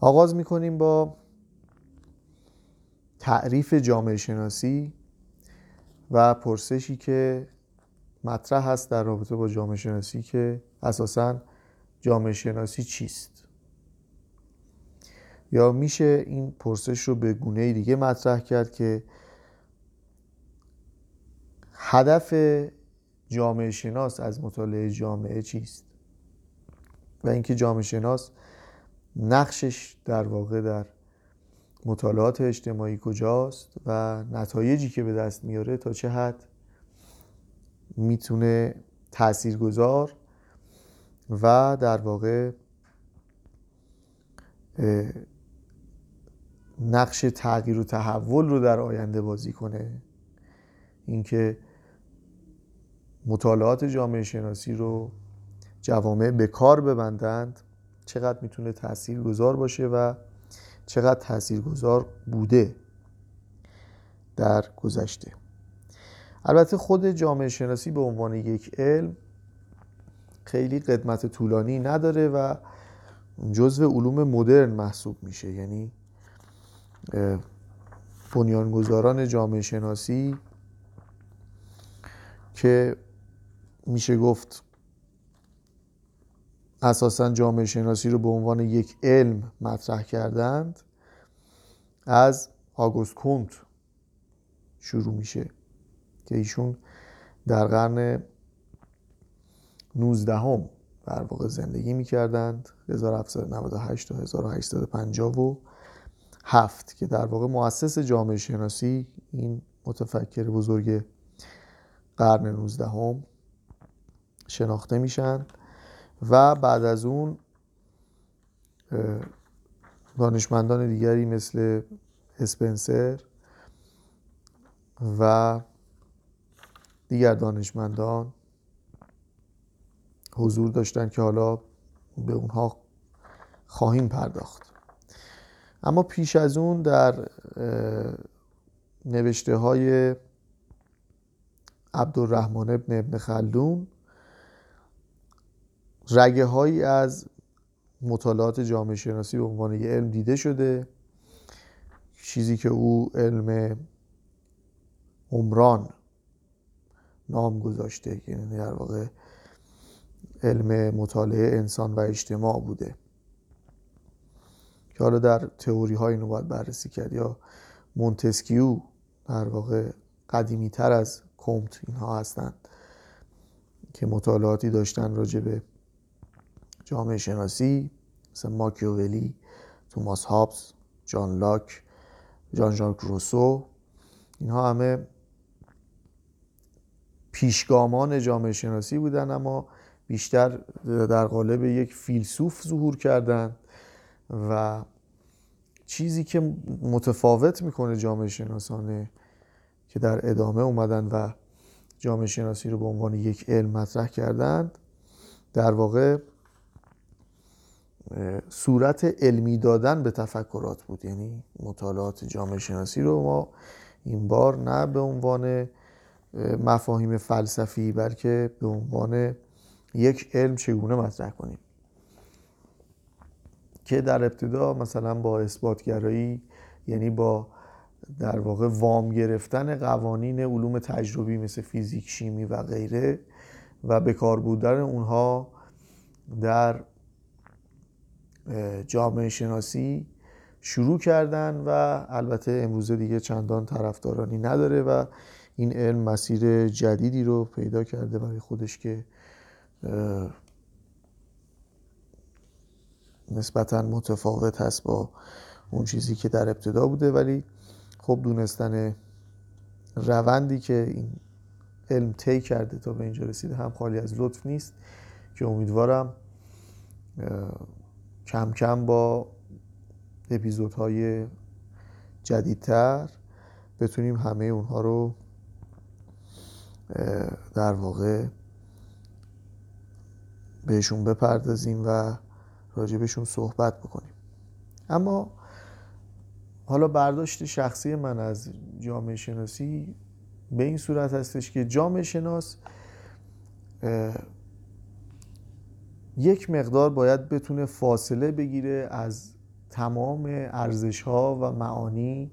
آغاز می‌کنیم با تعریف جامعه شناسی و پرسشی که مطرح هست در رابطه با جامعه شناسی که اساسا جامعه شناسی چیست. یا میشه این پرسش رو به گونه دیگه مطرح کرد که هدف جامعه شناس از مطالعه جامعه چیست؟ و اینکه جامعه شناس نقشش در واقع در مطالعات اجتماعی کجاست و نتایجی که به دست میاره تا چه حد می‌تونه تاثیرگذار و در واقع نقش تغییر و تحول رو در آینده بازی کنه. اینکه مطالعات جامعه شناسی رو جوامع به کار ببندند چقدر می‌تونه تأثیر گذار باشه و چقدر تأثیر گذار بوده در گذشته. البته خود جامعه شناسی به عنوان یک علم خیلی قدمت طولانی نداره و جزو علوم مدرن محسوب میشه. یعنی بنیانگذاران جامعه شناسی که میشه گفت اساسا جامعه شناسی رو به عنوان یک علم مطرح کردند از آگوست کونت شروع میشه که ایشون در قرن 19 هم در واقع زندگی می‌کردند 1798 تا 1857 که در واقع مؤسس جامعه شناسی این متفکر بزرگ قرن 19 هم شناخته میشن. و بعد از اون دانشمندان دیگری مثل اسپنسر و دیگر دانشمندان حضور داشتن که حالا به اونها خواهیم پرداخت. اما پیش از اون در نوشته های عبدالرحمن ابن ابن خلدون رگه هایی از مطالعات جامعه شناسی به عنوان یه علم دیده شده. چیزی که او علم عمران نام گذاشته یعنی در واقع علم مطالعه انسان و اجتماع بوده. که حالا در تئوری های اینو باید بررسی کرد. یا مونتسکیو در واقع قدیمی تر از کمت اینها هستند که مطالعاتی داشتن راجع به جامعه شناسی مثل ماکیوولی توماس هابس جان لاک جان ژاک روسو اینها همه پیشگامان جامعه شناسی بودن اما بیشتر در قالب یک فیلسوف ظهور کردند و چیزی که متفاوت می‌کنه جامعه شناسانه که در ادامه اومدن و جامعه شناسی رو به عنوان یک علم مطرح کردند در واقع صورت علمی دادن به تفکرات بود. یعنی مطالعات جامعه شناسی رو ما این بار نه به عنوان مفاهیم فلسفی بلکه به عنوان یک علم چگونه مطرح کنیم. که در ابتدا مثلا با اثباتگرایی یعنی با در واقع وام گرفتن قوانین علوم تجربی مثل فیزیک شیمی و غیره و به کار بودن اونها در جامعه شناسی شروع کردن و البته امروزه دیگه چندان طرفدارانی نداره و این علم مسیر جدیدی رو پیدا کرده برای خودش که نسبتا متفاوت هست با اون چیزی که در ابتدا بوده. ولی خب دونستن روندی که این علم طی کرده تا به اینجا رسیده هم خالی از لطف نیست که امیدوارم کم کم با اپیزودهای جدیدتر بتونیم همه اونها رو در واقع بهشون بپردازیم و راجبشون صحبت بکنیم. اما حالا برداشت شخصی من از جامعه شناسی به این صورت هستش که جامعه شناس یک مقدار باید بتونه فاصله بگیره از تمام ارزش ها و معانی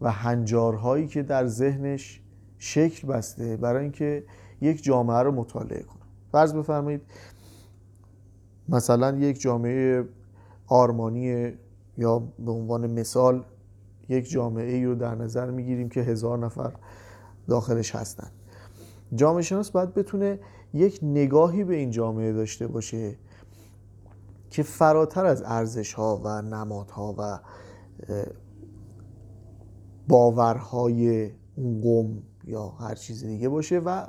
و هنجارهایی که در ذهنش شکل بسته برای اینکه یک جامعه رو مطالعه کنه. فرض بفرمایید مثلا یک جامعه آرمانی یا به عنوان مثال یک جامعه ای رو در نظر می‌گیریم که هزار نفر داخلش هستن. جامعه شناس باید بتونه یک نگاهی به این جامعه داشته باشه که فراتر از ارزش ها و نمادها و باورهای اون قوم یا هر چیز دیگه باشه و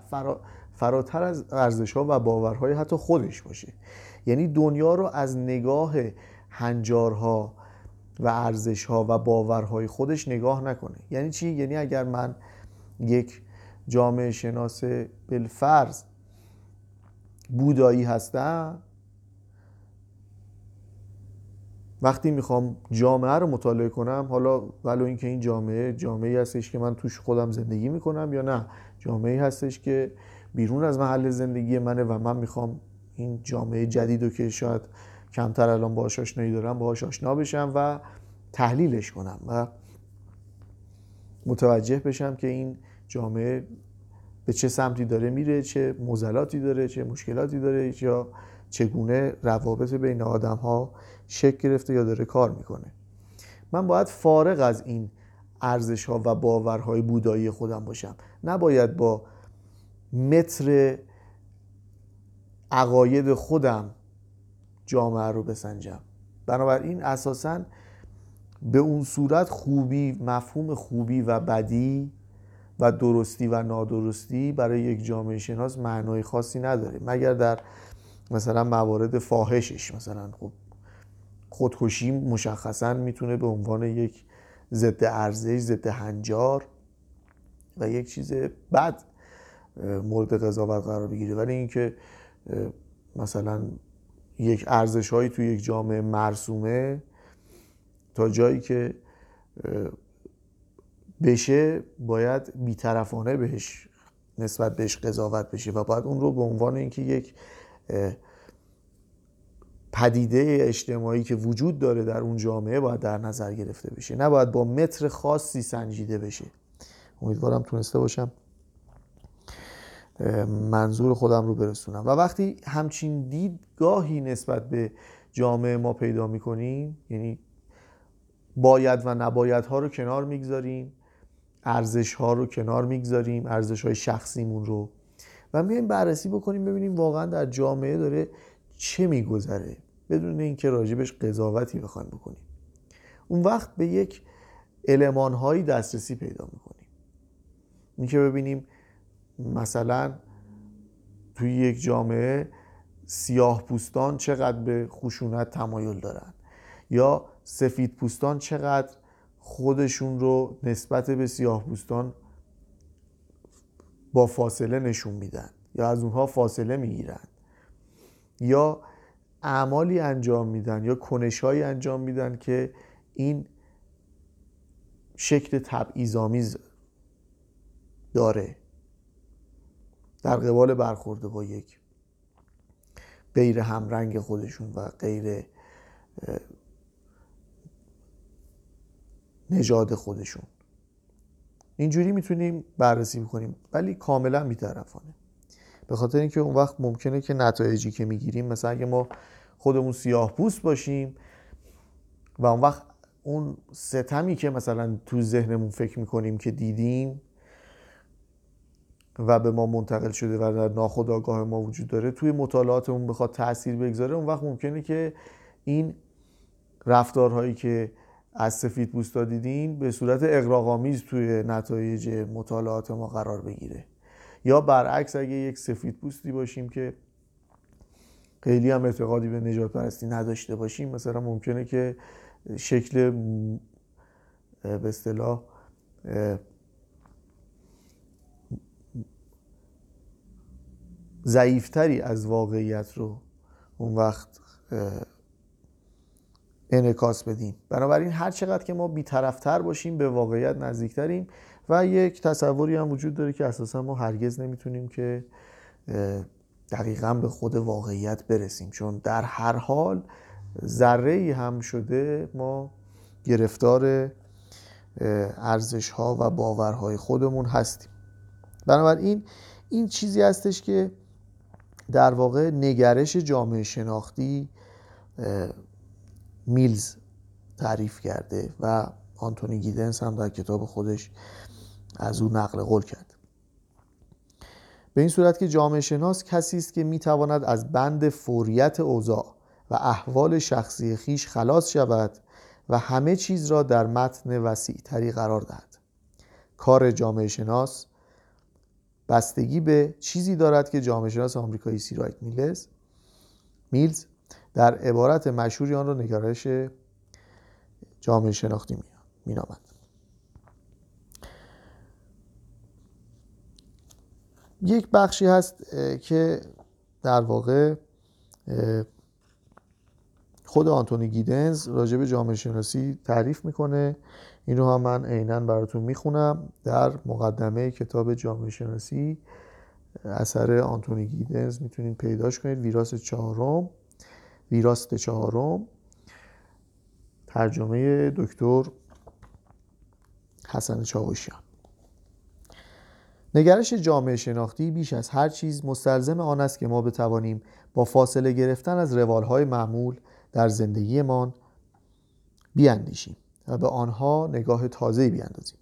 فراتر از ارزش ها و باورهای حتی خودش باشه. یعنی دنیا رو از نگاه هنجارها و ارزش ها و باورهای خودش نگاه نکنه. یعنی چی؟ یعنی اگر من یک جامعه شناس بالفرض بودایی هستم. وقتی می‌خوام جامعه رو مطالعه کنم حالا ولو اینکه این جامعه جامعه هستش که من توش خودم زندگی می‌کنم یا نه؟ جامعه هستش که بیرون از محل زندگی منه و من می‌خوام این جامعه جدید رو که شاید کمتر الان باهاش آشنایی دارم باهاش آشنا بشم و تحلیلش کنم و متوجه بشم که این جامعه به چه سمتی داره میره چه موزلاتی داره چه مشکلاتی داره یا چگونه روابط بین آدم ها شکل گرفته یا داره کار می‌کنه. من باید فارغ از این ارزش ها و باورهای بودایی خودم باشم. نباید با متر عقاید خودم جامعه رو بسنجم. بنابراین اساسا به اون صورت خوبی مفهوم خوبی و بدی و درستی و نادرستی برای یک جامعه شناس معنای خاصی نداره. مگر در مثلا موارد فاحشش مثلا خب خودکشی مشخصا می‌تونه به عنوان یک ضد ارزش ضد هنجار و یک چیز بد مورد قضاوت قرار بگیره. ولی اینکه مثلا یک ارزش هایی توی یک جامعه مرسومه تا جایی که بشه باید بیطرفانه بهش نسبت بهش قضاوت بشه و باید اون رو به عنوان اینکه یک پدیده اجتماعی که وجود داره در اون جامعه باید در نظر گرفته بشه. نباید با متر خاصی سنجیده بشه. امیدوارم تونسته باشم منظور خودم رو برسونم. و وقتی همچین دیدگاهی نسبت به جامعه ما پیدا می‌کنیم یعنی باید و نباید ها رو کنار می‌گذاریم. ارزش ها رو کنار می‌گذاریم ارزش های شخصیمون رو. و میایم بررسی بکنیم ببینیم واقعا در جامعه داره چه میگذره. بدون اینکه راجبش قضاوتی بخوایم بکنیم. اون وقت به یک علمان هایی دسترسی پیدا می‌کنیم. اینکه ببینیم مثلا توی یک جامعه سیاه پوستان چقدر به خشونت تمایل دارن یا سفید پوستان چقدر خودشون رو نسبت به سیاه پوستان با فاصله نشون میدن یا از اونها فاصله می‌گیرن یا اعمالی انجام میدن یا کنشهایی انجام میدن که این شکل تبعیض‌آمیز داره در قبال برخورده با یک غیر همرنگ خودشون و غیر نژاد خودشون. اینجوری می‌تونیم بررسی بکنیم ولی کاملا بیطرفانه. به خاطر اینکه اون وقت ممکنه که نتایجی که می‌گیریم مثلا اگه ما خودمون سیاه پوست باشیم و اون وقت اون ستمی که مثلا تو ذهنمون فکر می‌کنیم که دیدیم و به ما منتقل شده و در ناخودآگاه ما وجود داره توی مطالعاتمون بخواد تاثیر بگذاره اون وقت ممکنه که این رفتارهایی که از سفید پوستا دیدیم به صورت اقراق‌آمیز توی نتایج مطالعات ما قرار بگیره یا برعکس اگه یک سفید پوستی باشیم که خیلی هم اعتقادی به نجات پرستی نداشته باشیم مثلا ممکنه که شکل به اصطلاح ضعیفتری از واقعیت رو اون وقت انعکاس بدیم. بنابراین هر چقدر که ما بیطرفتر باشیم به واقعیت نزدیکتریم و یک تصوری هم وجود داره که اساسا ما هرگز نمی‌تونیم که دقیقا به خود واقعیت برسیم. چون در هر حال ذره ای هم شده ما گرفتار ارزش ها و باورهای خودمون هستیم. بنابراین این چیزی هستش که در واقع نگرش جامعه شناختی میلز تعریف کرده و آنتونی گیدنس هم در کتاب خودش از او نقل قول کرد. به این صورت که جامعه شناس کسی است که می‌تواند از بند فوریت اوضاع و احوال شخصی خیش خلاص شود و همه چیز را در متن وسیع تری قرار دهد. کار جامعه شناس بستگی به چیزی دارد که جامعه شناس آمریکایی سیرایت میلز میلز در عبارت مشهوری آن را نگرش جامعه شناختی مینامد. یک بخشی هست که در واقع خود آنتونی گیدنز راجع به جامعه شناسی تعریف می‌کنه. این رو هم من عینا براتون می‌خونم. در مقدمه کتاب جامعه شناسی اثر آنتونی گیدنز می‌تونید پیداش کنید. ویراس چهارم. ویراست چهارم. ترجمه دکتر حسن چاوشیان. نگرش جامعه شناختی بیش از هر چیز مستلزم آن است که ما بتوانیم با فاصله گرفتن از روالهای معمول در زندگیمان بیاندیشیم و به آنها نگاه تازه‌ای بیاندازیم.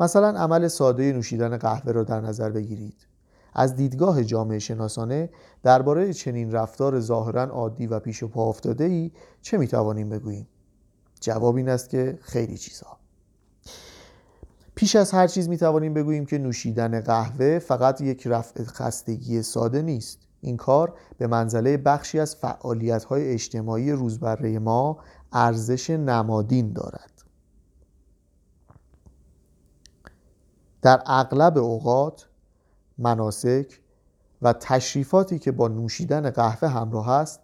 مثلا عمل ساده نوشیدن قهوه را در نظر بگیرید. از دیدگاه جامعه شناسانه درباره چنین رفتار ظاهرا عادی و پیش و پا افتاده ای چه می‌توانیم بگوییم؟ جواب این است که خیلی چیزها پیش از هر چیز می‌توانیم بگوییم که نوشیدن قهوه فقط یک رفع خستگی ساده نیست. این کار به منزله بخشی از فعالیت های اجتماعی روزبره ما ارزش نمادین دارد. در اغلب اوقات مناسک و تشریفاتی که با نوشیدن قهوه همراه است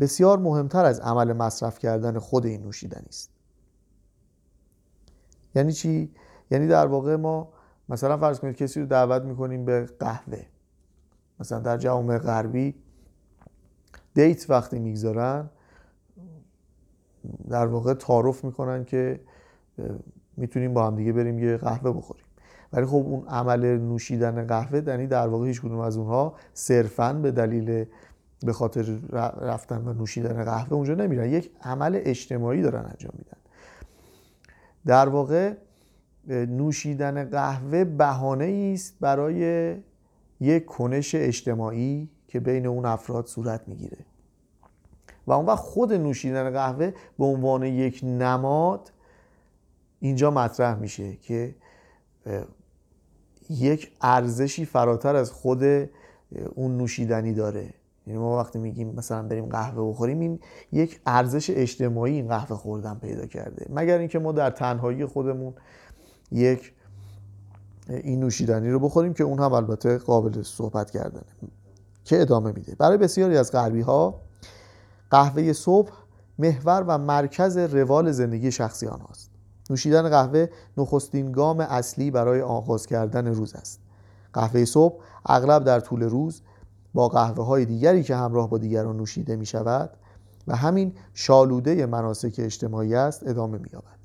بسیار مهمتر از عمل مصرف کردن خود این نوشیدنی است. یعنی چی؟ یعنی در واقع ما مثلا فرض کنید کسی رو دعوت می‌کنیم به قهوه. مثلا در جوامع غربی دیت وقتی می‌گذارن در واقع تعارف می‌کنن که می‌تونیم با هم دیگه بریم یه قهوه بخوریم. ولی خب اون عمل نوشیدن قهوه یعنی در واقع هیچ کدوم از اونها صرفا به دلیل به خاطر رفتن و نوشیدن قهوه اونجا نمیرن. یک عمل اجتماعی دارن انجام میدن. در واقع نوشیدن قهوه بهانه است برای یک کنش اجتماعی که بین اون افراد صورت می‌گیره. و اون وقت خود نوشیدن قهوه به عنوان یک نماد اینجا مطرح میشه که یک ارزشی فراتر از خود اون نوشیدنی داره. یعنی ما وقتی میگیم مثلا بریم قهوه بخوریم این یک ارزش اجتماعی این قهوه خوردن پیدا کرده. مگر اینکه ما در تنهایی خودمون یک این نوشیدنی رو بخوریم که اون هم البته قابل صحبت کردنه که ادامه میده. برای بسیاری از غربی ها قهوه صبح محور و مرکز روال زندگی شخصی آنهاست. نوشیدن قهوه نخستین گام اصلی برای آغاز کردن روز است. قهوه صبح اغلب در طول روز با قهوه های دیگری که همراه با دیگران نوشیده می شود و همین شالوده مناسک اجتماعی است ادامه می یابد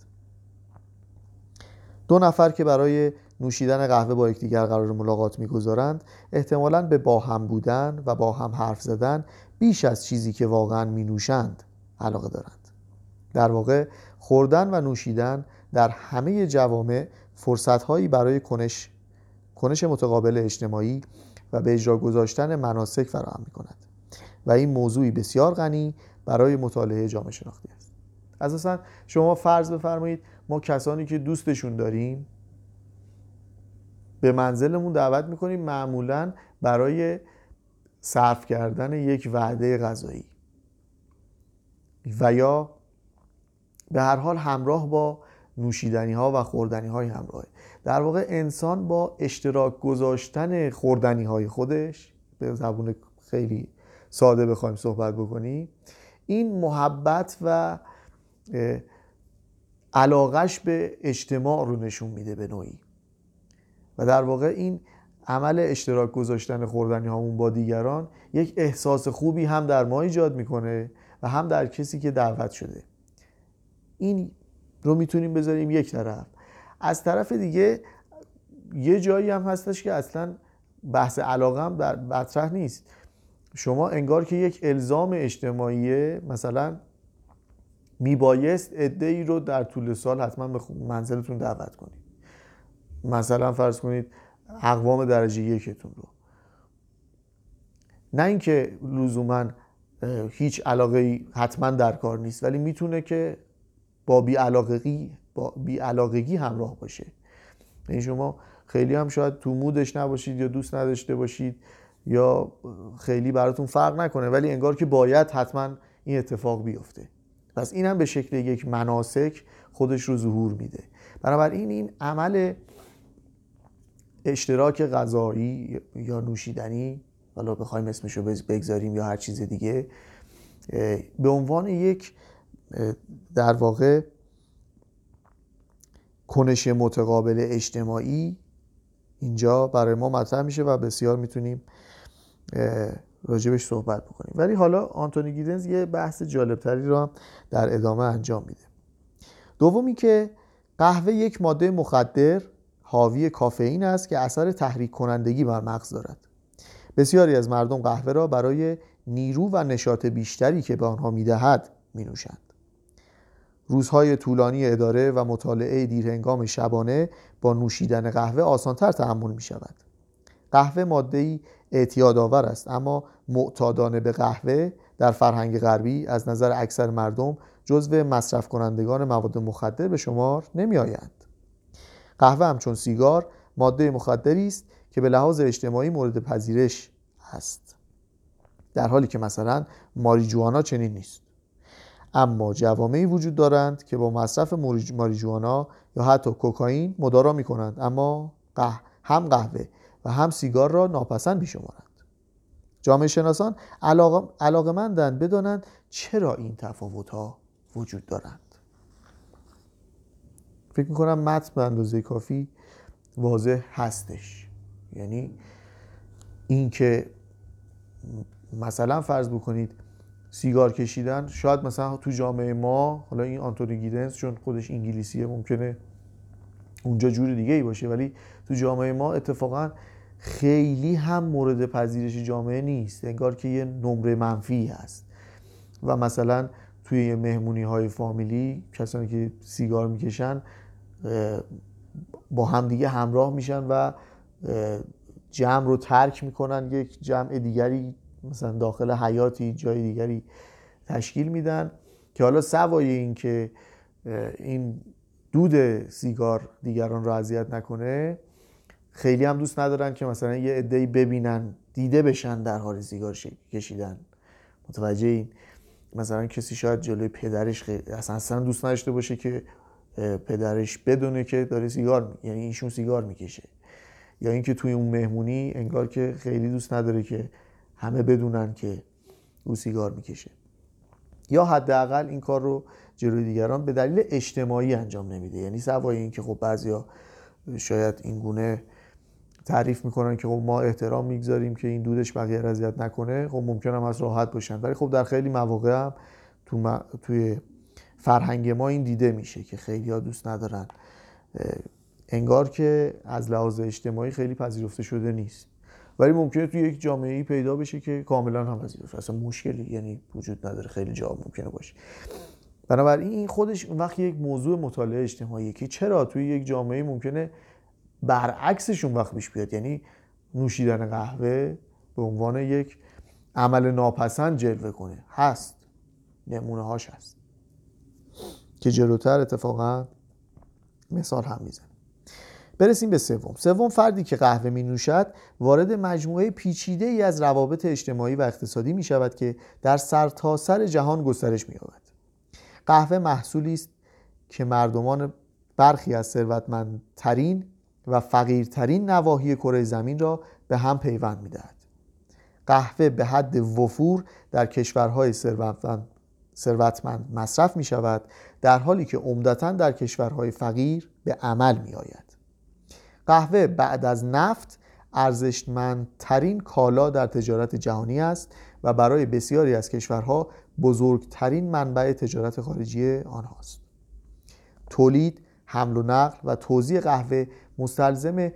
دو نفر که برای نوشیدن قهوه با یکدیگر قرار ملاقات می‌گذارند احتمالا به با هم بودن و با هم حرف زدن بیش از چیزی که واقعا می نوشند علاقه دارند. در واقع خوردن و نوشیدن در همه جوامع فرصتهایی برای کنش کنش متقابل اجتماعی و به اجرا گذاشتن مناسک فراهم می کند و این موضوعی بسیار غنی برای مطالعه جامعه شناختی است. اساسا شما فرض بفرمایید ما کسانی که دوستشون داریم به منزلمون دعوت می‌کنیم معمولا برای صرف کردن یک وعده غذایی و یا به هر حال همراه با نوشیدنی ها و خوردنی های همراه در واقع انسان با اشتراک گذاشتن خوردنی های خودش به زبون خیلی ساده بخوایم صحبت بکنیم این محبت و علاقش به اجتماع رو نشون میده به نوعی. و در واقع این عمل اشتراک گذاشتن خوردنی هامون با دیگران یک احساس خوبی هم در ما ایجاد می‌کنه و هم در کسی که دعوت شده. این رو می‌تونیم بذاریم یک طرف. از طرف دیگه یه جایی هم هستش که اصلا بحث علاقه هم در مطرح نیست. شما انگار که یک الزام اجتماعی مثلا میبایست عده ای رو در طول سال حتما به منزلتون دعوت کنید. مثلا فرض کنید اقوام درجه یکتون رو. نه اینکه لزوما هیچ علاقه حتما در کار نیست ولی می‌تونه که با بیعلاقگی با بیعلاقگی همراه باشه. این یعنی شما خیلی هم شاید تو مودش نباشید یا دوست نداشته باشید یا خیلی براتون فرق نکنه ولی انگار که باید حتما این اتفاق بیفته. پس این هم به شکل یک مناسک خودش رو ظهور میده. بنابراین این عمل اشتراک غذایی یا نوشیدنی حالا بخوایم اسمش رو بگذاریم یا هر چیز دیگه به عنوان یک در واقع کنش متقابل اجتماعی اینجا برای ما مطرح میشه و بسیار می‌تونیم راجبش صحبت بکنیم. ولی حالا آنتونی گیدنز یه بحث جالبتری رو هم در ادامه انجام میده. دومی که قهوه یک ماده مخدر حاوی کافئین است که اثر تحریک کنندگی بر مغز دارد. بسیاری از مردم قهوه را برای نیرو و نشاط بیشتری که به آنها می‌دهد می نوشند. روزهای طولانی اداره و مطالعه دیرهنگام شبانه با نوشیدن قهوه آسانتر تحمل می شود. قهوه ماده اعتیاد آور است اما معتادانه به قهوه در فرهنگ غربی از نظر اکثر مردم جزو مصرف کنندگان مواد مخدر به شمار نمی آیند. قهوه همچون سیگار ماده مخدری است که به لحاظ اجتماعی مورد پذیرش است در حالی که مثلا ماریجوانا چنین نیست اما جوامعی وجود دارند که با مصرف ماریجوانا یا حتی کوکائین مدارا می کنند اما قه... هم قهوه و هم سیگار را ناپسند بیشمارند جامعه شناسان علاقه مندن بدانند چرا این تفاوت ها وجود دارند. فکر می‌کنم متن به اندازه کافی واضح هستش. یعنی اینکه مثلا فرض بکنید سیگار کشیدن. شاید مثلا تو جامعه ما حالا این آنتونی گیدنس چون خودش انگلیسیه ممکنه اونجا جور دیگه ای باشه ولی تو جامعه ما اتفاقا خیلی هم مورد پذیرش جامعه نیست. انگار که یه نمره منفی هست. و مثلا توی مهمونی های فامیلی کسانی که سیگار می‌کشن با همدیگه همراه میشن و جمع رو ترک می‌کنن یک جمع دیگری مثلا داخل حیاتی جای دیگری تشکیل میدن که حالا سوای این که این دود سیگار دیگران رو اذیت نکنه خیلی هم دوست ندارن که مثلا یه عده‌ای ببینن دیده بشن در حال سیگار کشیدن. متوجه این؟ مثلا کسی شاید جلوی پدرش خیلی اصلا دوست نداشته باشه که پدرش بدونه که داره سیگار یعنی ایشون سیگار می‌کشه. یا اینکه توی اون مهمونی انگار که خیلی دوست نداره که همه بدونن که او سیگار می‌کشه. یا حداقل این کار رو جلوی دیگران به دلیل اجتماعی انجام نمیده. یعنی سوای اینکه خب بعضیا شاید این گونه تعریف می‌کنن که خب ما احترام می‌گذاریم که این دودش بقیه اذیت نکنه خب ممکن هم از راحت باشن. ولی خب در خیلی مواقع هم تو توی فرهنگ ما این دیده میشه که خیلی ها دوست ندارن انگار که از لحاظ اجتماعی خیلی پذیرفته شده نیست. ولی ممکنه توی یک جامعه ای پیدا بشه که کاملا هم پذیرفته اصلا مشکلی یعنی وجود نداره. خیلی جا ممکنه باشه. بنابراین این خودش اون وقت یک موضوع مطالعه اجتماعی که چرا توی یک جامعه ممکنه برعکسش اون وقت پیش بیاد یعنی نوشیدن قهوه به عنوان یک عمل ناپسند جلوه کنه. هست. نمونه هاش هست. که جلوتر اتفاقا مثال هم می‌زنه. برسیم به سوم. سوم فردی که قهوه می نوشد وارد مجموعه پیچیده ای از روابط اجتماعی و اقتصادی می شود که در سرتاسر سر جهان گسترش می یابد قهوه محصولی است که مردمان برخی از ثروتمندترین و فقیرترین نواحی کره زمین را به هم پیوند می دهد. قهوه به حد وفور در کشورهای ثروتمند مصرف می شود در حالی که عمدتا در کشورهای فقیر به عمل می آید قهوه بعد از نفت ارزشمندترین کالا در تجارت جهانی است و برای بسیاری از کشورها بزرگترین منبع تجارت خارجی آنهاست. تولید حمل و نقل و توزیع قهوه مستلزم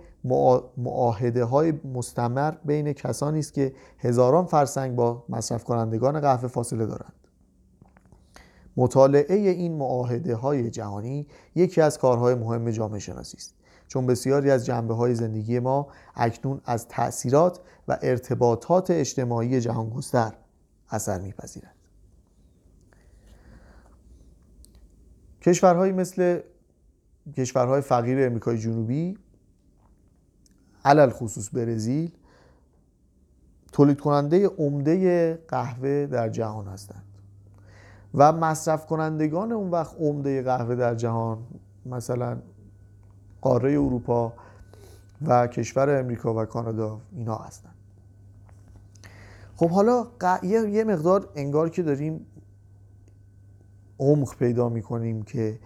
معاهده های مستمر بین کسانی است که هزاران فرسنگ با مصرف کنندگان قهوه فاصله دارند. مطالعه این معاهده های جهانی یکی از کارهای مهم جامعه شناسی است. چون بسیاری از جنبه های زندگی ما اکنون از تأثیرات و ارتباطات اجتماعی جهانگستر اثر میپذیرد. کشورهایی مثل کشورهای فقیر امریکای جنوبی علل خصوص برزیل تولید کننده عمده قهوه در جهان هستند. و مصرف کنندگان اون وقت عمده قهوه در جهان مثلا قاره اروپا و کشور امریکا و کانادا اینا هستند خب حالا یه مقدار انگار که داریم عمق پیدا می‌کنیم که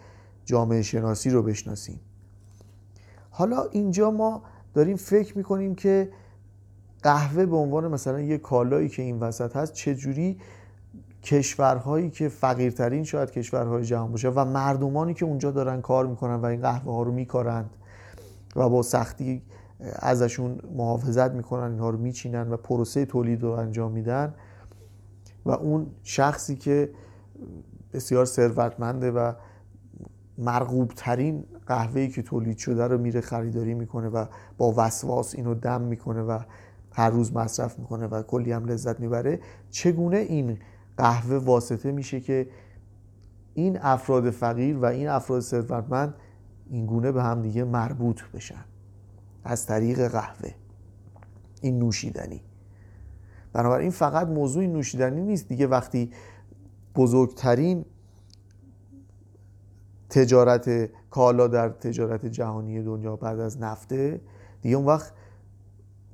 جامعه شناسی رو بشناسیم. حالا اینجا ما داریم فکر می‌کنیم که قهوه به عنوان مثلا یه کالایی که این وسط هست چجوری کشورهایی که فقیرترین شاید کشورهای جهان باشه و مردمانی که اونجا دارن کار می‌کنن و این قهوه ها رو میکارند و با سختی ازشون محافظت می‌کنن اینها رو میچینن و پروسه تولید رو انجام میدن و اون شخصی که بسیار ثروتمنده و مرغوب ترین قهوه‌ای که تولید شده رو میره خریداری می‌کنه و با وسواس اینو دم می‌کنه و هر روز مصرف می‌کنه و کلی هم لذت می‌بره چگونه این قهوه واسطه میشه که این افراد فقیر و این افراد ثروتمند این گونه به هم دیگه مربوط بشن. از طریق قهوه. این نوشیدنی. بنابراین فقط موضوع نوشیدنی نیست. دیگه وقتی بزرگترین تجارت کالا در تجارت جهانی دنیا بعد از نفته دیگه اون وقت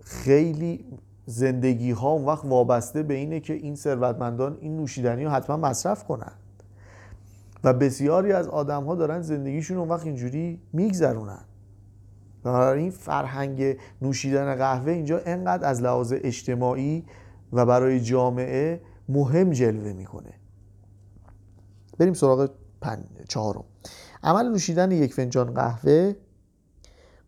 خیلی زندگی ها اون وقت وابسته به اینه که این ثروتمندان این نوشیدنی رو حتما مصرف کنن. و بسیاری از آدم ها دارن زندگیشون اون وقت اینجوری میگذرونن. این فرهنگ نوشیدن قهوه اینجا انقدر از لحاظ اجتماعی و برای جامعه مهم جلوه می‌کنه. بریم سراغ چهارم. عمل نوشیدن یک فنجان قهوه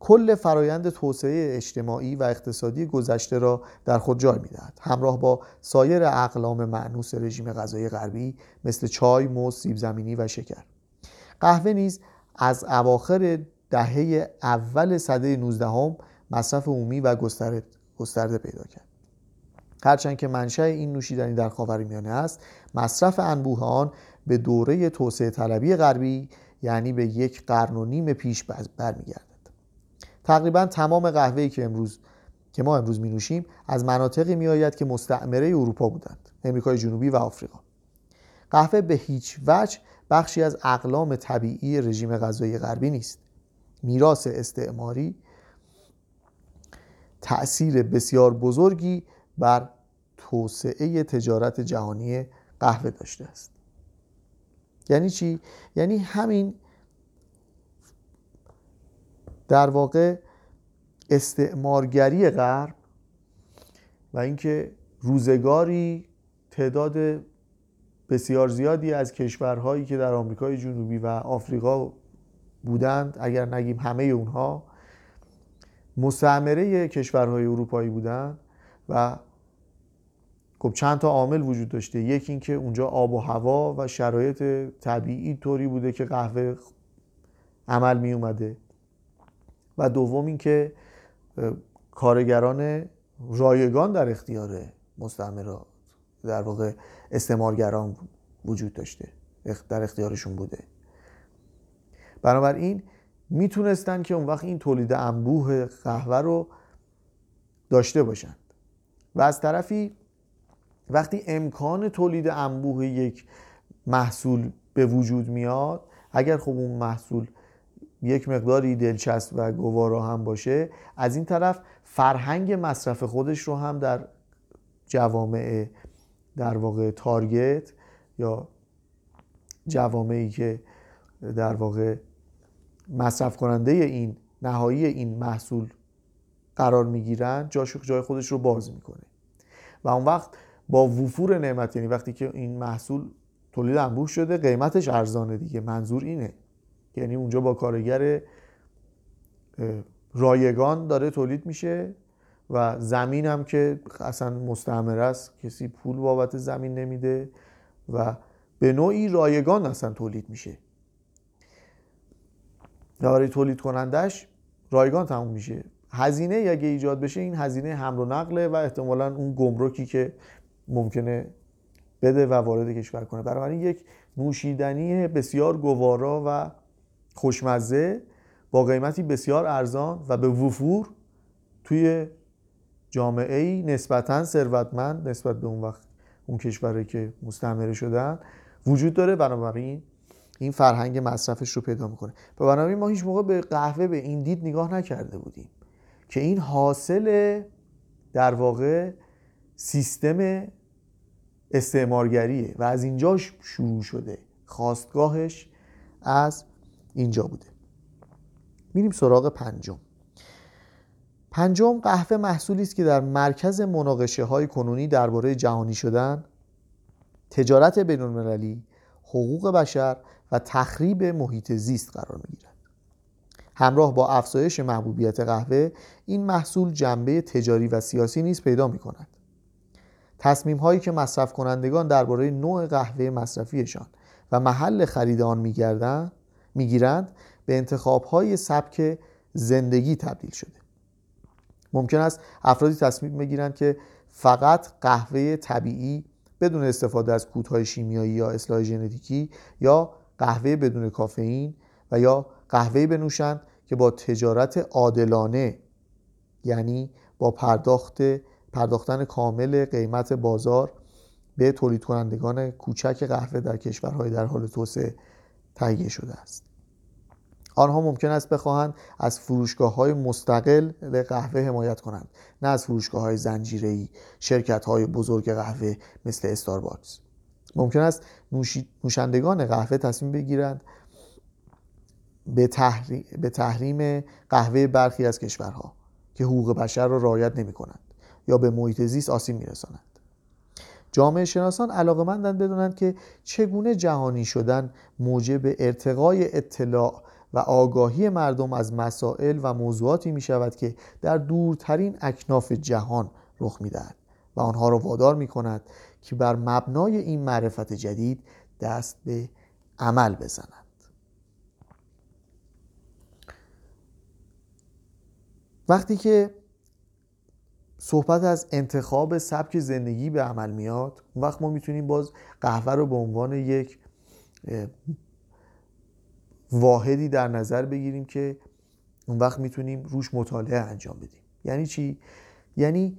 کل فرایند توسعه اجتماعی و اقتصادی گذشته را در خود جای می‌دهد. همراه با سایر اقلام معنوس رژیم غذایی غربی مثل چای، موز، سیب زمینی و شکر. قهوه نیز از اواخر دهه اول صده 19 هم مصرف عمومی و گسترده پیدا کرد. هرچند که منشأ این نوشیدنی در خاورمیانه است مصرف انبوه آن به دوره توسعه طلبی غربی یعنی به یک قرن و نیم پیش برمیگردد. تقریبا تمام قهوه‌ای که امروز که ما امروز می نوشیم از مناطقی می آید که مستعمره اروپا بودند امریکای جنوبی و آفریقا. قهوه به هیچ وجه بخشی از اقلام طبیعی رژیم غذایی غربی نیست. میراث استعماری تأثیر بسیار بزرگی بر توسعه تجارت جهانی قهوه داشته است. یعنی چی؟ یعنی همین در واقع استعمارگری غرب و اینکه روزگاری تعداد بسیار زیادی از کشورهایی که در آمریکای جنوبی و آفریقا بودند اگر نگیم همه اونها مستعمره کشورهای اروپایی بودند و خب چند تا عامل وجود داشته. یکی اینکه اونجا آب و هوا و شرایط طبیعی طوری بوده که قهوه عمل می اومده و دوم اینکه کارگران رایگان در اختیار مستعمرات در واقع استعمارگران وجود داشته در اختیارشون بوده. بنابراین می‌تونستن که اون وقت این تولید انبوه قهوه رو داشته باشند و از طرفی وقتی امکان تولید انبوه یک محصول به وجود میاد اگر خب اون محصول یک مقداری دلچسب و گوارا هم باشه. از این طرف فرهنگ مصرف خودش رو هم در جوامع در واقع تارگت یا جوامعی که در واقع مصرف کننده این نهایی این محصول قرار می‌گیرن جای خودش رو باز می‌کنه. و اون وقت با وفور نعمت یعنی وقتی که این محصول تولید انبوه شده قیمتش ارزانه دیگه منظور اینه. یعنی اونجا با کارگر رایگان داره تولید میشه و زمین هم که اصلا مستعمره است کسی پول بابت زمین نمیده و به نوعی رایگان اصلا تولید میشه. برای تولید کنندش رایگان تموم میشه. هزینه اگه ایجاد بشه این هزینه حمل و نقله و احتمالا اون گمرکی که ممکنه بده و وارد کشور کنه. بنابراین یک نوشیدنی بسیار گوارا و خوشمزه با قیمتی بسیار ارزان و به وفور توی جامعه ای نسبتا ثروتمند نسبت به اون وقت اون کشوری که مستعمره شدن وجود داره. بنابراین این فرهنگ مصرفش رو پیدا می‌کنه. و بنابراین ما هیچ موقع به قهوه به این دید نگاه نکرده بودیم که این حاصل در واقع سیستم استعمارگریه و از اینجا شروع شده خواستگاهش از اینجا بوده. میریم سراغ پنجم. پنجم قهوه محصولی است که در مرکز مناقشه های کنونی درباره جهانی شدن تجارت بین المللی حقوق بشر و تخریب محیط زیست قرار می‌گیرد. همراه با افزایش محبوبیت قهوه این محصول جنبه تجاری و سیاسی نیز پیدا می کند تصمیم هایی که مصرف کنندگان درباره نوع قهوه مصرفیشان و محل خرید آن می‌گیرند به انتخاب های سبک زندگی تبدیل شده. ممکن است افرادی تصمیم بگیرند که فقط قهوه طبیعی بدون استفاده از کودهای شیمیایی یا اصلاح ژنتیکی یا قهوه بدون کافئین و یا قهوه بنوشند که با تجارت عادلانه یعنی با پرداخت پرداختن کامل قیمت بازار به تولید کنندگان کوچک قهوه در کشورهای در حال توسعه تهیه شده است. آنها ممکن است بخواهند از فروشگاه های مستقل قهوه حمایت کنند نه از فروشگاه های زنجیری شرکت های بزرگ قهوه مثل استارباکس. ممکن است نوشندگان قهوه تصمیم بگیرند به, به تحریم قهوه برخی از کشورها که حقوق بشر را رعایت نمی کنند یا به محیط زیست آسیب می رسانند جامعه شناسان علاقمندند بدونند که چگونه جهانی شدن موجب ارتقای اطلاع و آگاهی مردم از مسائل و موضوعاتی می شود که در دورترین اکناف جهان رخ می دهد و آنها را وادار می کند که بر مبنای این معرفت جدید دست به عمل بزنند. وقتی که صحبت از انتخاب سبک زندگی به عمل میاد اون وقت ما می‌تونیم باز قهوه رو به عنوان یک واحدی در نظر بگیریم که اون وقت می‌تونیم روش مطالعه انجام بدیم یعنی چی؟ یعنی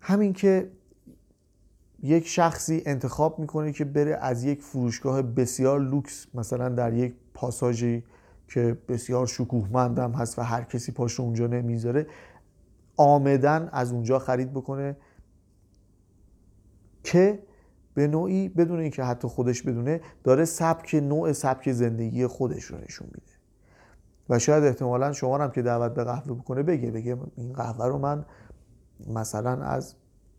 همین که یک شخصی انتخاب می‌کنه که بره از یک فروشگاه بسیار لوکس مثلا در یک پاساژی که بسیار شکوهمندم هست و هر کسی پاش اونجا نمی‌ذاره آمدن از اونجا خرید بکنه که به نوعی بدون اینکه حتی خودش بدونه داره سبک نوع سبک زندگی خودش رو نشون میده. و شاید احتمالا شما هم که دعوت به قهوه بکنه بگه بگه این قهوه رو من مثلا از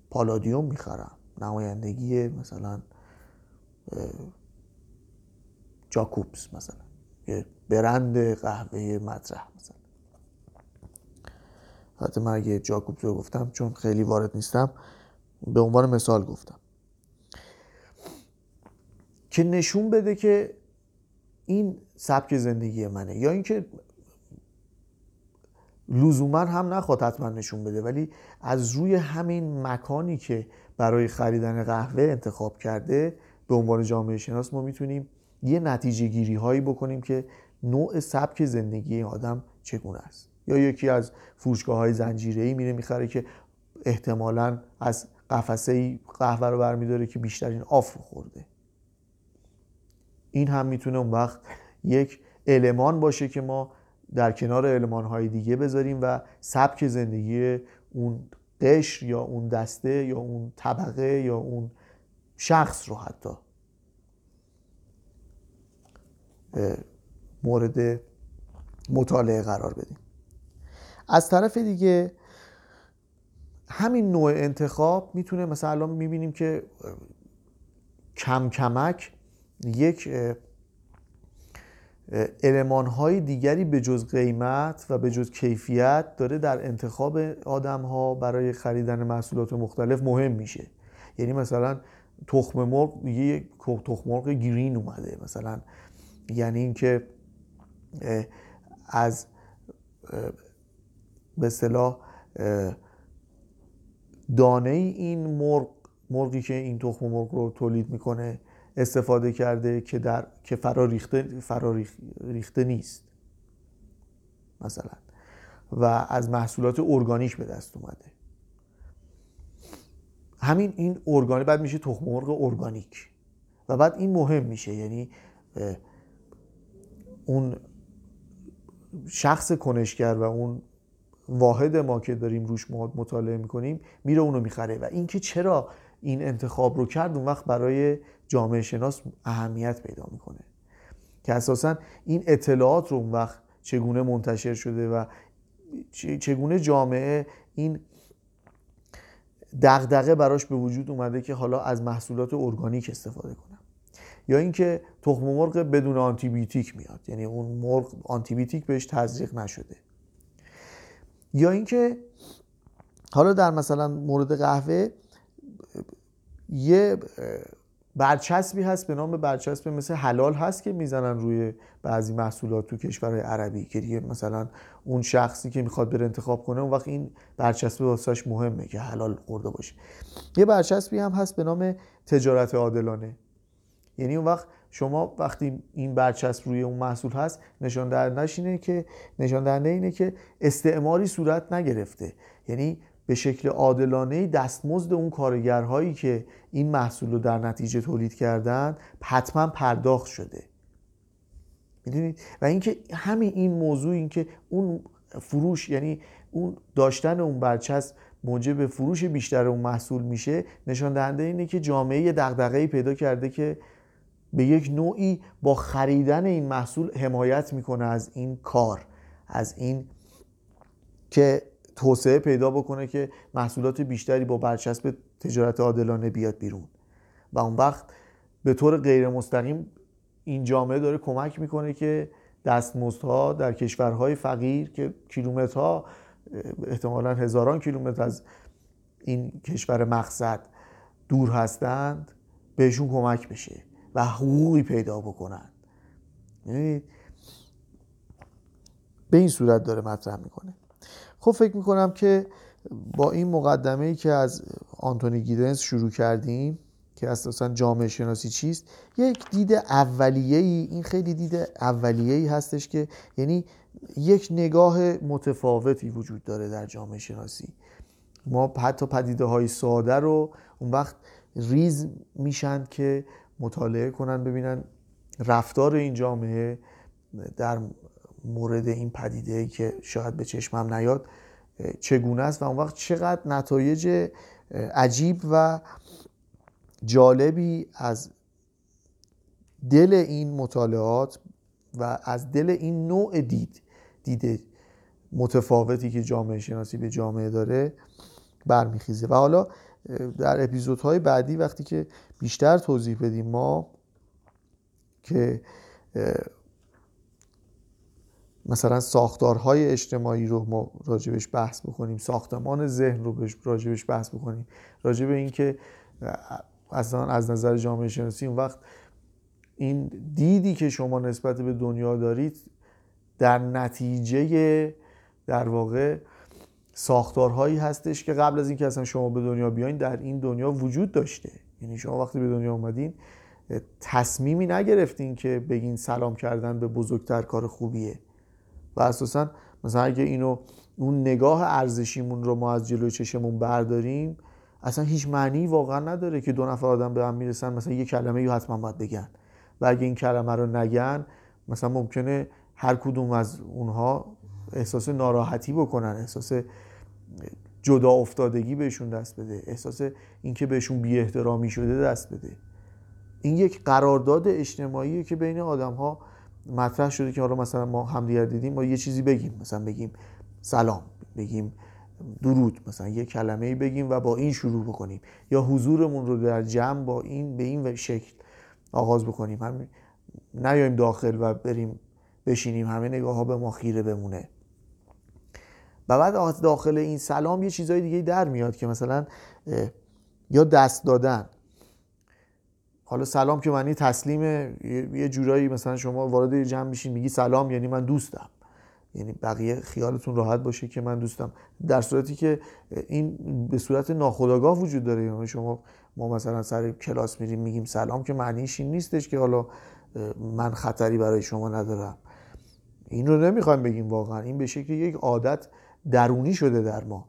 پالادیوم می‌خرم. نمایندگی مثلا جاکوبس مثلا. یه برند قهوه مطرح مثلا. حتی من اگه جاکوبس رو گفتم چون خیلی وارد نیستم به عنوان مثال گفتم. که نشون بده که این سبک زندگی منه یا اینکه لزوما هم نخواد حتما نشون بده ولی از روی همین مکانی که برای خریدن قهوه انتخاب کرده به عنوان جامعه شناس ما می‌تونیم یه نتیجه گیری هایی بکنیم که نوع سبک زندگی آدم چگونه است. یا یکی از فروشگاه های زنجیره ای میره می‌خره که احتمالا از قفسه قهوه رو برمیداره که بیشترین آف رو خورده. این هم می‌تونه اون وقت یک المان باشه که ما در کنار علمان های دیگه بذاریم و سبک زندگی اون قشر یا اون دسته یا اون طبقه یا اون شخص رو حتی. مورد مطالعه قرار بدیم. از طرف دیگه همین نوع انتخاب می‌تونه مثلا الان می‌بینیم که کم کمک یک علمان های دیگری به جز قیمت و به جز کیفیت داره در انتخاب آدم ها برای خریدن محصولات مختلف مهم میشه. یعنی مثلا تخم مرغ یه تخم مرغ گرین اومده مثلا. یعنی اینکه از به اصطلاح دانه این مرغ مرغی که این تخم مرغ رو تولید می‌کنه استفاده کرده که در که فرا ریخته, فرا ریخته نیست. مثلا. و از محصولات ارگانیک به دست اومده. همین این ارگانیک بعد میشه تخم مرغ ارگانیک. و بعد این مهم میشه یعنی اون شخص کنشگر و اون واحد ما که داریم روش مطالعه می‌کنیم میره اونو می‌خره. و اینکه چرا این انتخاب رو کرد اون وقت برای جامعه شناس اهمیت پیدا می‌کنه. که اساسا این اطلاعات رو اون وقت چگونه منتشر شده و چگونه جامعه این دغدغه براش به وجود اومده که حالا از محصولات ارگانیک استفاده کنم. یا اینکه تخم مرغ بدون آنتیبیوتیک میاد. یعنی اون مرغ آنتیبیوتیک بهش تزریق نشده. یا اینکه حالا در مثلا مورد قهوه یه برچسبی هست به نام برچسب مثل حلال هست که می‌زنن روی بعضی محصولات تو کشورهای عربی که دیگه مثلا اون شخصی که می‌خواد بره انتخاب کنه اون وقت این برچسب واسش مهمه که حلال خورده باشه. یه برچسبی هم هست به نام تجارت عادلانه. یعنی اون وقت شما وقتی این برچسب روی اون محصول هست نشان دهندش اینه که نشان دهنده اینه که استعماری صورت نگرفته. یعنی به شکل عادلانه دستمزد اون کارگرهایی که این محصول رو در نتیجه تولید کردن حتما پرداخت شده. می‌دونید؟ و اینکه همین این موضوع اینکه اون فروش یعنی اون داشتن اون برچسب موجب فروش بیشتر اون محصول میشه نشان دهنده اینه که جامعه دغدغه‌ای پیدا کرده که به یک نوعی با خریدن این محصول حمایت می‌کنه از این کار از این که توسعه پیدا بکنه که محصولات بیشتری با برچسب تجارت عادلانه بیاد بیرون. و اون وقت به طور غیر مستقیم این جامعه داره کمک می‌کنه که دستمزدها در کشورهای فقیر که کیلومترها احتمالا هزاران کیلومتر از این کشور مقصد دور هستند بهشون کمک بشه. و حقوقی پیدا بکنن. یعنی به این صورت داره مطرح می‌کنه. خب فکر می‌کنم که با این مقدمه ای که از آنتونی گیدنس شروع کردیم که اساسا جامعه شناسی چیست یک دید اولیه ای این خیلی دید اولیه ای هستش که یعنی یک نگاه متفاوتی وجود داره در جامعه شناسی. ما حتی پدیده های ساده رو اون وقت ریز میشن که مطالعه کنن ببینن رفتار این جامعه در مورد این پدیده که شاید به چشمم نیاد چگونه است و اون وقت چقدر نتایج عجیب و جالبی از دل این مطالعات و از دل این نوع دید دید متفاوتی که جامعه شناسی به جامعه داره برمیخیزه. و حالا در اپیزودهای بعدی وقتی که بیشتر توضیح بدیم ما که مثلا ساختارهای اجتماعی رو ما راجبش بحث بکنیم ساختمان ذهن رو راجبش بحث بکنیم راجب اینکه اصلا از نظر جامعه شناسی اون وقت این دیدی که شما نسبت به دنیا دارید در نتیجه در واقع ساختارهایی هستش که قبل از اینکه اصلا شما به دنیا بیاین در این دنیا وجود داشته. یعنی شما وقتی به دنیا اومدین تصمیمی نگرفتین که بگین سلام کردن به بزرگتر کار خوبیه. و اساسا مثلا اگه اینو اون نگاه ارزشیمون رو ما از جلوی چشمون برداریم اصلا هیچ معنی واقعا نداره که دو نفر آدم به هم می‌رسن مثلا یه کلمه رو حتما باید بگن. و اگه این کلمه رو نگن مثلا ممکنه هر کدوم از اونها احساس ناراحتی بکنن احساس جدا افتادگی بهشون دست بده. احساس اینکه بهشون بی احترامی شده دست بده. این یک قرارداد اجتماعیه که بین آدم ها مطرح شده که حالا مثلا ما همدیگر دیدیم ما یه چیزی بگیم. مثلا بگیم سلام بگیم درود مثلا یه کلمه ای بگیم و با این شروع بکنیم. یا حضورمون رو در جمع با این به این شکل آغاز بکنیم. هم نیایم داخل و بریم بشینیم همه نگاه ها به ما خیره بمونه. و بعد داخل این سلام یه چیزای دیگه در میاد که مثلا یا دست دادن. حالا سلام که معنی تسلیمه یه جورایی مثلا شما وارد جمع میشین میگی سلام یعنی من دوستم. یعنی بقیه خیالتون راحت باشه که من دوستم. در صورتی که این به صورت ناخودآگاه وجود داره. یعنی شما ما مثلا سر کلاس میریم میگیم سلام که معنیش این نیستش که حالا من خطری برای شما ندارم. این رو نمی‌خوایم بگیم واقعا. این به شکل یک عادت درونی شده در ما.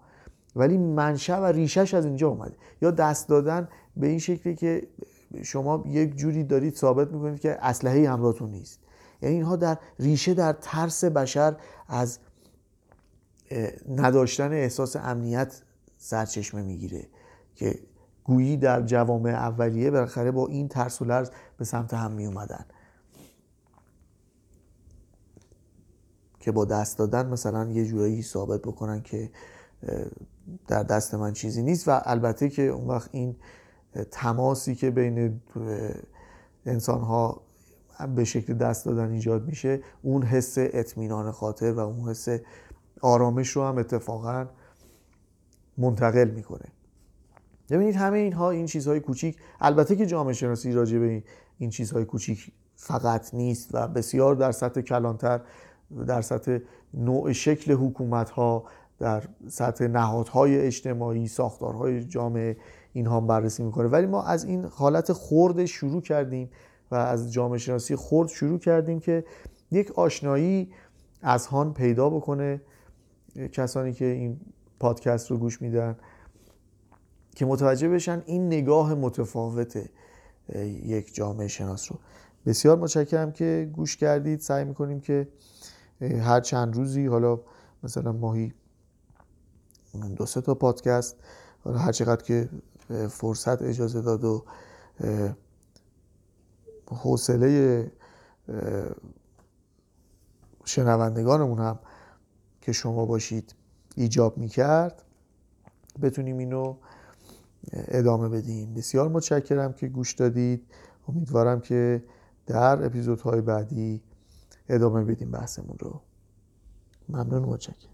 ولی منشأ و ریشش از اینجا اومده. یا دست دادن به این شکلی که شما یک جوری دارید ثابت می‌کنید که اسلحه همراهتون نیست. یعنی اینها در ریشه در ترس بشر از نداشتن احساس امنیت سرچشمه می‌گیره که گویی در جوامع اولیه بالاخره با این ترس و لرز به سمت هم می اومدن که با دست دادن مثلا یه جورایی ثابت بکنن که در دست من چیزی نیست. و البته که اون وقت این تماسی که بین انسان ها به شکل دست دادن ایجاد میشه اون حس اطمینان خاطر و اون حس آرامش رو هم اتفاقا منتقل می‌کنه. ببینید همه اینها این چیزهای کوچیک البته که جامعه شناسی راجع به این چیزهای کوچیک فقط نیست و بسیار در سطح کلانتر در سطح نوع شکل حکومت ها در سطح نهادهای اجتماعی ساختارهای جامعه اینها بررسی می‌کنه. ولی ما از این حالت خرد شروع کردیم و از جامعه شناسی خرد شروع کردیم که یک آشنایی از هان پیدا بکنه. کسانی که این پادکست رو گوش میدن که متوجه بشن این نگاه متفاوت یک جامعه شناس رو. بسیار متشکرم که گوش کردید. سعی می‌کنیم که هر چند روزی حالا مثلا ماهی دو سه تا پادکست حالا هر چقدر که فرصت اجازه داد و حوصله شنوندگانمون هم که شما باشید ایجاب می‌کرد بتونیم اینو ادامه بدیم. بسیار متشکرم که گوش دادید. امیدوارم که در اپیزودهای بعدی ادامه بدیم بحثمون رو. ممنون متشکرم.